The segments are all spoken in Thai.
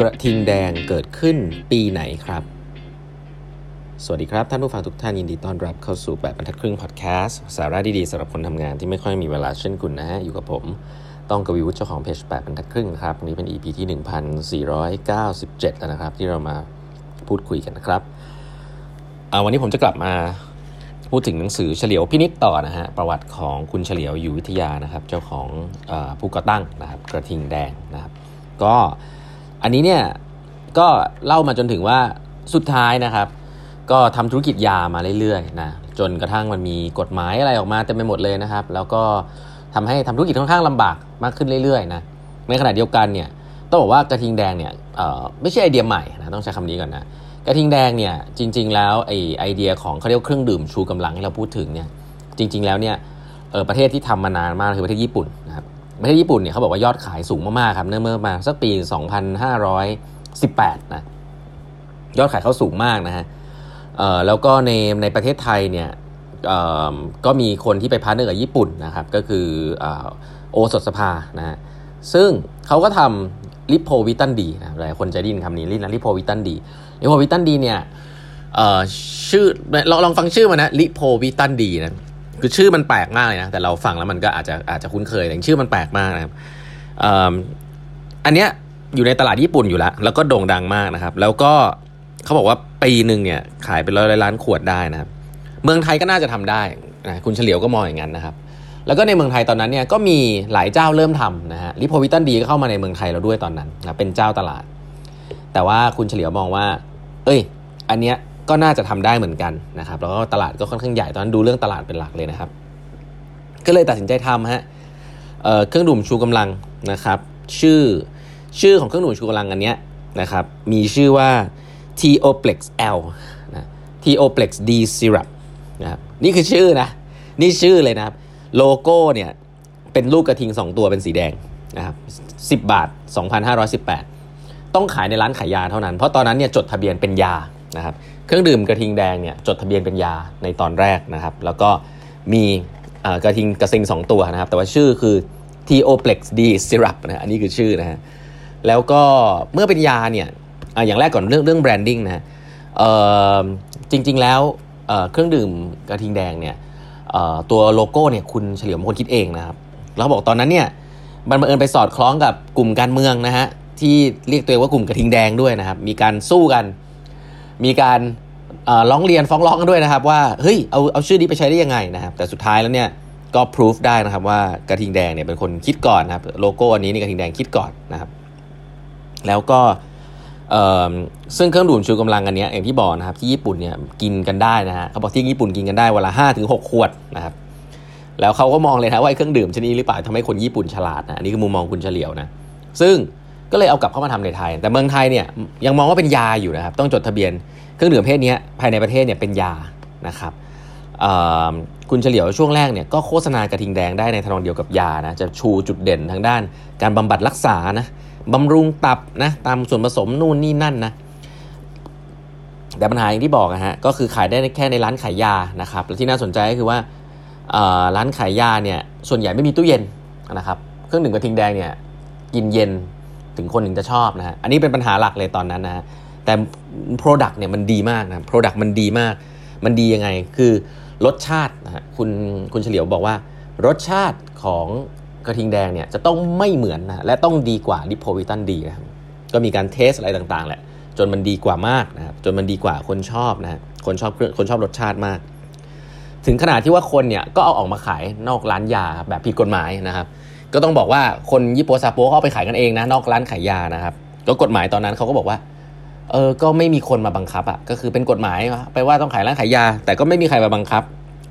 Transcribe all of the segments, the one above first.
กระทิงแดงเกิดขึ้นปีไหนครับ สวัสดีครับ ท่านผู้ฟังทุกท่านยินดีต้อนรับเข้าสู่แบบบรรทัดครึ่งพอดแคสต์สาระดีๆสำหรับคนทำงานที่ไม่ค่อยมีเวลาเช่นคุณนะฮะ อยู่กับผม ต้องกวีวุฒิเจ้าของเพจแปดบรรทัดครึ่งครับวันนี้เป็น EP ที่ 1497 แล้วนะครับ ที่เรามาพูดคุยกันนะครับอ่าวันนี้ผมจะกลับมาพูดถึงหนังสือเฉลียวพินิษต่อนะฮะประวัติของคุณเฉลียวอยู่วิทยานะครับ เจ้าของอผู้ก่อตั้งนะครับกระทิงแดงนะครับ ก็ อันนี้เนี่ยก็เล่ามาจนถึงว่าสุดท้ายนะครับ ก็ทำธุรกิจยามาเรื่อยๆนะจนกระทั่งมันมีกฎหมายอะไรออกมาเต็มไปหมดเลยนะครับ แล้วก็ทำให้ทำธุรกิจค่อนข้างลำบากมากขึ้นเรื่อยๆนะในขณะเดียวกันเนี่ยต้องบอกว่ากระทิงแดงเนี่ยเออไม่ใช่ไอเดียใหม่นะต้องใช้คำนี้ก่อนนะกระทิงแดงเนี่ยจริง ๆ แล้วไอไอเดียของเขาเรียกเครื่องดื่มชูกำลังที่เราพูดถึงเนี่ยจริง ๆ แล้วเนี่ยประเทศที่ทำมานานมากคือประเทศญี่ปุ่น ประเทศญี่ปุ่นเนี่ยเขาบอกว่ายอดขายสูงมากๆครับเนื่องเมื่อมาสักปี 2518 นะยอดขายเขาสูงมากนะฮะแล้วก็ในในประเทศไทยเนี่ยก็มีคนที่ไป partner กับญี่ปุ่นนะครับก็คืออโอสถสภานะฮะซึ่งเขาก็ทำลิโพวิตันดีนะหลายคนจะได้ยินคำนี้ลินะลิโพวิตันดีลิโพวิตันดีเนี่ยชื่อลองลองฟังชื่อมันนะลิโพวิตันดีนะ คือชื่อมันแปลกมากเลยนะ แต่เราฟังแล้วมันก็อาจจะอาจจะคุ้นเคยแต่ชื่อมันแปลกมากนะครับอ,อ,อันเนี้ยอยู่ในตลาดญี่ปุ่นอยู่แล้ว แล้วก็โด่งดังมากนะครับ แล้วก็เขาบอกว่าปีหนึ่งเนี่ยขายเป็นร้อยล้านขวดได้นะครับ เมืองไทยก็น่าจะทำได้นะคุณเฉลียวก็มองอย่างนั้นนะครับ แล้วก็ในเมืองไทยตอนนั้นเนี่ยก็มีหลายเจ้าเริ่มทำนะฮะลิโพวิตันดีก็เข้ามาในเมืองไทยเราด้วยตอนนั้นนะเป็นเจ้าตลาด แต่ว่าคุณเฉลียวมองว่า เอ้ย อันเนี้ย ก็น่าจะทำได้เหมือนกันนะครับแล้วก็ตลาดก็ค่อนข้างใหญ่ตอนนั้นดูเรื่องตลาดเป็นหลักเลยนะครับ ก็เลยตัดสินใจทำฮะเเครื่องดื่มชูกำลังนะครับ ชื่อชื่อของเครื่องดื่มชูกำลังอันเนี้ยนะครับมีชื่อว่า Teoplex L นะ Teoplex D Syrup นะครับนี่คือชื่อนะ นี่ชื่อเลยนะครับ โลโก้เนี่ยเป็นลูกกระทิง 2 ตัวเป็นสีแดงนะครับ10 บาท 2,518 ต้องขายในร้านขายยาเท่านั้น เพราะตอนนั้นเนี่ยจดทะเบียนเป็นยานะครับ เครื่องดื่มกระทิงแดงเนี่ยจดทะเบียนเป็นยาในตอนแรกนะครับ แล้วก็มีกระทิงกระซิง 2 ตัวนะครับ แต่ว่าชื่อคือ Teoplex D Syrup นะอันนี้คือชื่อนะฮะแล้วก็เมื่อเป็นยาเนี่ยอย่างแรกก่อนเรื่องเรื่องแบรนดิ้งนะจริง ๆ แล้วเครื่องดื่มกระทิงแดงเนี่ยตัวโลโก้เนี่ยคุณเฉลียวมงคลคิดเองนะครับ แล้วบอกตอนนั้นเนี่ยมันบังเอิญไปสอดคล้องกับกลุ่มการเมืองนะฮะที่เรียกตัวเองว่ากลุ่มกระทิงแดงด้วยนะครับ มีการสู้กัน มีการร้องเรียนฟ้องร้องกันด้วยนะครับ ว่าเฮ้ยเอาเอาชื่อนี้ไปใช้ได้ยังไงนะครับ แต่สุดท้ายแล้วเนี่ยก็พิสูจได้นะครับว่ากระทิงแดงเนี่ยเป็นคนคิดก่อนนะครับโลโก้อันนี้นี่กระทิงแดงคิดก่อนนะครับ แล้วก็ซึ่งเครื่องดื่มชูกำลังอันนี้อย่างที่บอกนะครับที่ญี่ปุ่นเนี่ยกินกันได้นะฮะเขาบอกที่ญี่ปุ่นกินกันได้วันละห้าถึงหกขวดนะครับแล้วเขาก็มองเลยนะว่าเครื่องดื่มชนิดนี้หรือเปล่าทำให้คนญี่ปุ่นฉลาดนะอันนี้คือมุมมองคุณเฉลียวนะซึ่ง ก็เลยเอากลับเข้ามาทำในไทย แต่เมืองไทยเนี่ยยังมองว่าเป็นยาอยู่นะครับ ต้องจดทะเบียนเครื่องดื่มประเภทนี้ภายในประเทศเนี่ยเป็นยานะครับคุณเฉลียวช่วงแรกเนี่ยก็โฆษณากระทิงแดงได้ในทนองเดียวกับยานะจะชูจุดเด่นทางด้าน การบำบัดรักษานะบำรุงตับนะตามส่วนผสมนู่นนี่นั่นนะแต่ปัญหาอย่างที่บอกนะฮะก็คือขายได้แค่ในร้านขายยานะครับและที่น่าสนใจก็คือว่าร้านขายยาเนี่ยส่วนใหญ่ไม่มีตู้เย็นนะครับ เครื่องดื่มกระทิงแดงเนี่ยกินเย็น ถึงคนถึงจะชอบนะฮะอันนี้เป็นปัญหาหลักเลยตอนนั้นนะฮะแต่ Product เนี่ยมันดีมากนะ Product มันดีมาก มันดียังไง คือรสชาตินะฮะคุณคุณเฉลียวบอกว่า รสชาติของกระทิงแดงเนี่ยจะต้องไม่เหมือนนะและต้องดีกว่าลิโพวิตันดีนะก็มีการเทสอะไรต่างๆแหละจนมันดีกว่ามากนะครับจนมันดีกว่าคนชอบนะคนชอบคนชอบรสชาติมาก ถึงขนาดที่ว่าคนเนี่ยก็เอาออกมาขายนอกร้านยาแบบผิดกฎหมายนะครับ ก็ต้องบอกว่าคนญี่ปุ่นซาโปเขาไปขายกันเองนะนอกร้านขายยานะครับก็กฎหมายตอนนั้นเขาก็บอกว่าเออก็ไม่มีคนมาบังคับอะ่ะก็คือเป็นกฎหมายไปว่าต้องขายร้านขายยา แต่ก็ไม่มีใครมาบังคับ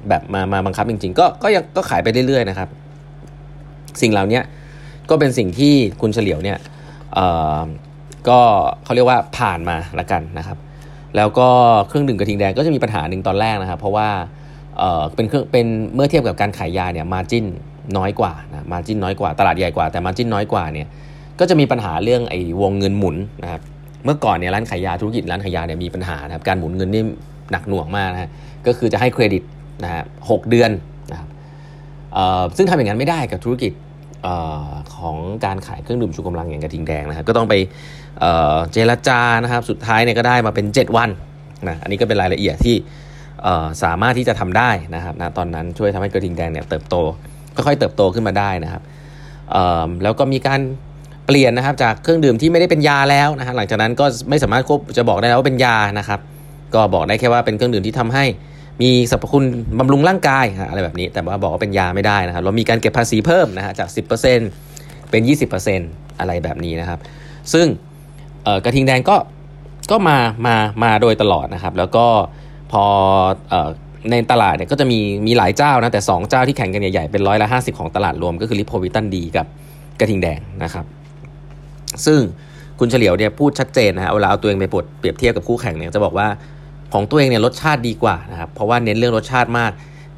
แบบมามาบังคับจริง ๆ ก็ก็ยังก็ขายไปเรื่อยๆนะครับ สิ่งเหล่านี้ก็เป็นสิ่งที่คุณเฉลียวเนี่ยเออก็เขาเรียกว่าผ่านมาละกันนะครับ แล้วก็เครื่องดื่มกระทิงแดงก็จะมีปัญหาหนึ่งตอนแรกนะครับ เพราะว่าเป็นเครื่องเป็นเมื่อเทียบกับการขายยาเนี่ยมาจิ้น น้อยกว่านะมาจิ้นน้อยกว่าตลาดใหญ่กว่าแต่มาจิ้นน้อยกว่าเนี่ยก็จะมีปัญหาเรื่องไอ้วงเงินหมุนนะครับเมื่อก่อนเนี่ยร้านขายยาธุรกิจร้านขายยาเนี่ยมีปัญหานะครับการหมุนเงินนี่หนักหน่วงมากนะฮะก็คือจะให้เครดิตนะฮะหเดือนนะครับซึ่งทำอย่างนั้นไม่ได้กับธุรกิจอของการขายเครื่องดื่มชูกำลังอย่างกระทิงแดงนะครับก็ต้องไปเเจรจานะครับสุดท้ายเนี่ยก็ได้มาเป็น 7 วันนะอันนี้ก็เป็นรายละเอียดที่สามารถที่จะทำได้นะครับนะตอนนั้นช่วยทำให้กระทิงแดงเนี่ยเติบโต ค่อยๆเติบโตขึ้นมาได้นะครับแล้วก็มีการเปลี่ยนนะครับจากเครื่องดื่มที่ไม่ได้เป็นยาแล้วนะฮะหลังจากนั้นก็ไม่สามารถควบจะบอกได้แล้วว่าเป็นยานะครับ ก็บอกได้แค่ว่าเป็นเครื่องดื่มที่ทำให้มีสรรพคุณบำรุงร่างกายอะไรแบบนี้ แต่ว่าบอกว่าเป็นยาไม่ได้นะครับเรามีการเก็บภาษีเพิ่มนะฮะจาก 10%เป็น 20%อะไรแบบนี้นะครับ ซึ่งกระทิงแดงก็ก็มามามาโดยตลอดนะครับ แล้วก็พอ ในตลาดเนี่ยก็จะมีมีหลายเจ้านะแต่ 2 เจ้าที่แข่งกันใหญ่ๆเป็นร้อยละ50 ของตลาดรวมก็คือลิโพวิตันดีกับกระทิงแดงนะครับซึ่งคุณเฉลียวเนี่ยพูดชัดเจนนะฮะเวลาเอาตัวเองไปเปรียบเทียบกับคู่แข่งเนี่ยจะบอกว่าของตัวเองเนี่ยรสชาติดีกว่านะครับเพราะว่าเน้นเรื่องรสชาติมาก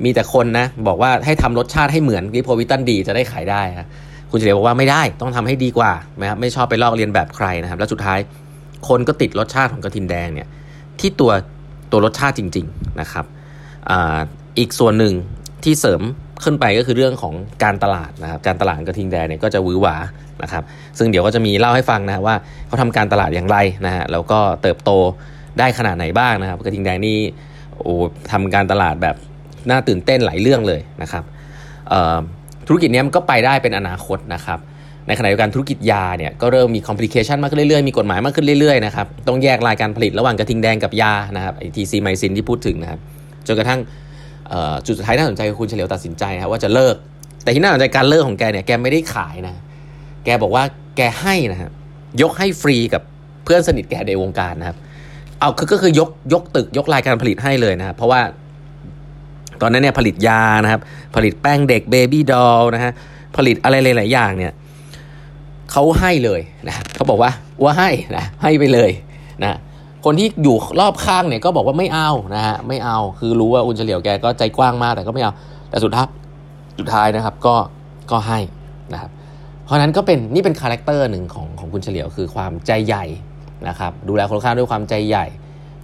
มีแต่คนนะบอกว่าให้ทำรสชาติให้เหมือนวิโพวิตันดีจะได้ขายได้นะคุณเฉลียวบอกว่าไม่ได้ต้องทำให้ดีกว่านะครับไม่ชอบไปลอกเรียนแบบใครนะครับแล้วสุดท้ายคนก็ติดรสชาติของกระทินแดงเนี่ยที่ตัวตัวรสชาติจริง ๆนะครับ อีกส่วนหนึ่งที่เสริมขึ้นไปก็คือเรื่องของการตลาดนะครับ การตลาดกระทิงแดงเนี่ยก็จะวือหวานะครับ ซึ่งเดี๋ยวก็จะมีเล่าให้ฟังนะว่าเขาทำการตลาดอย่างไรนะฮะแล้วก็เติบโตได้ขนาดไหนบ้างนะครับ กระทิงแดงนี่โอ้ทำการตลาดแบบน่าตื่นเต้นหลายเรื่องเลยนะครับธุรกิจนี้มันก็ไปได้เป็นอนาคตนะครับ ในขณะเดียวกันธุรกิจยาเนี่ยก็เริ่มมีคอมพลิเคชันมากขึ้นเรื่อยๆ มีกฎหมายมากขึ้นเรื่อยๆนะครับ ต้องแยกรายการผลิตระหว่างกระทิงแดงกับยานะครับไอทีซีไมซินที่พูดถึงนะครับ จนกระทั่งจุดสุดท้ายน่าสนใจคือคุณเฉลียวตัดสินใจครับว่าจะเลิก แต่ที่น่าสนใจการเลิกของแกเนี่ยแกไม่ได้ขายนะ แกบอกว่าแกให้นะครับยกให้ฟรีกับเพื่อนสนิทแกในวงการนะครับ เอาคือก็คือยกยกตึกยกรายการผลิตให้เลยนะครับเพราะว่าตอนนั้นเนี่ยผลิตยานะครับ ผลิตแป้งเด็กเบบี้ดอลนะฮะผลิตอะไรหลาย ๆ อย่างเนี่ยเขาให้เลยนะเขาบอกว่าว่าให้นะให้ไปเลยนะ คนที่อยู่รอบข้างเนี่ยก็บอกว่าไม่เอานะฮะไม่เอาคือรู้ว่าคุณเฉลียวแกก็ใจกว้างมากแต่ก็ไม่เอา แต่สุดท้ายสุดท้ายนะครับก็ก็ให้นะครับเพราะนั้นก็เป็นนี่เป็น character หนึ่งของของคุณเฉลียวคือความใจใหญ่นะครับดูแลคนข้างด้วยความใจใหญ่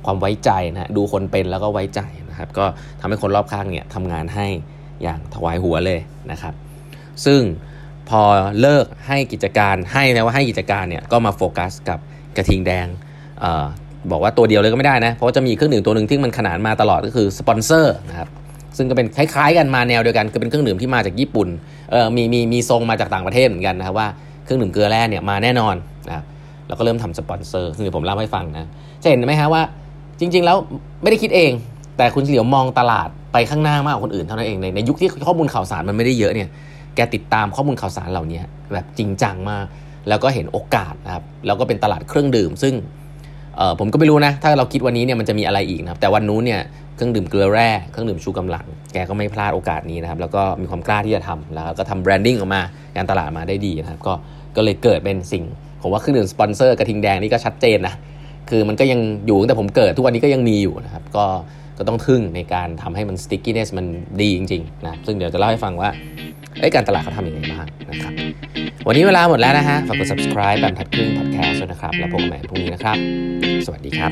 ความไว้ใจนะดูคนเป็นแล้วก็ไว้ใจนะครับ ก็ทำให้คนรอบข้างเนี่ยทำงานให้อย่างถวายหัวเลยนะครับ ซึ่งพอเลิกให้กิจการให้นะว่าให้กิจการเนี่ยก็มาโฟกัสกับกระทิงแดงอ บอกว่าตัวเดียวเลยก็ไม่ได้นะ เพราะจะมีเครื่องดื่มตัวหนึ่งที่มันขนานมาตลอดก็คือสปอนเซอร์นะครับซึ่งก็เป็นคล้ายๆกันมาแนวเดียวกันคือเป็นเครื่องดื่มที่มาจากญี่ปุ่นเออมีมีมีทรงมาจากต่างประเทศเหมือนกันนะครับว่าเครื่องดื่มเกลือแร่เนี่ยมาแน่นอนนะครับแล้วก็เริ่มทำสปอนเซอร์ซึ่งผมเล่าให้ฟังนะจะเห็นไหมฮะว่าจริง ๆ แล้วไม่ได้คิดเอง แต่คุณเฉลียวมองตลาดไปข้างหน้ามากกว่าคนอื่นเท่านั้นเองในในยุคที่ข้อมูลข่าวสารมันไม่ได้เยอะเนี่ยแกติดตามข้อมูลข่าวสารเหล่านี้แบบจริงจังมากแล้วก็เห็นโอกาสนะครับแล้วก็เป็นตลาดเครื่องดื่ม ซึ่ง เออผมก็ไม่รู้นะ ถ้าเราคิดวันนี้เนี่ยมันจะมีอะไรอีกนะครับ แต่วันนู้นเนี่ยเครื่องดื่มเกลือแร่เครื่องดื่มชูกำลัง แกก็ไม่พลาดโอกาสนี้นะครับ แล้วก็มีความกล้าที่จะทำแล้วก็ทำ branding ออกมาการตลาดมาได้ดีนะครับ ก็ก็เลยเกิดเป็นสิ่ง ผมว่าเครื่องดื่มสปอนเซอร์กระทิงแดงนี่ก็ชัดเจนนะคือมันก็ยังอยู่ตั้งแต่ผมเกิดทุกวันนี้ก็ยังมีอยู่นะครับ ก็ก็ต้องทึ่งในการทำให้มัน stickiness มันดีจริงๆนะซึ่งเดี๋ยวจะเล่าให้ฟังว่า ไอ้การตลาดเขาทำยังไงบ้างนะครับวันนี้เวลาหมดแล้วนะฮะฝากกด subscribe แบบทัดครึ่ง podcast ด้นะครับ แล้วพบกันใหม่พรุ่งนี้นะครับ สวัสดีครับ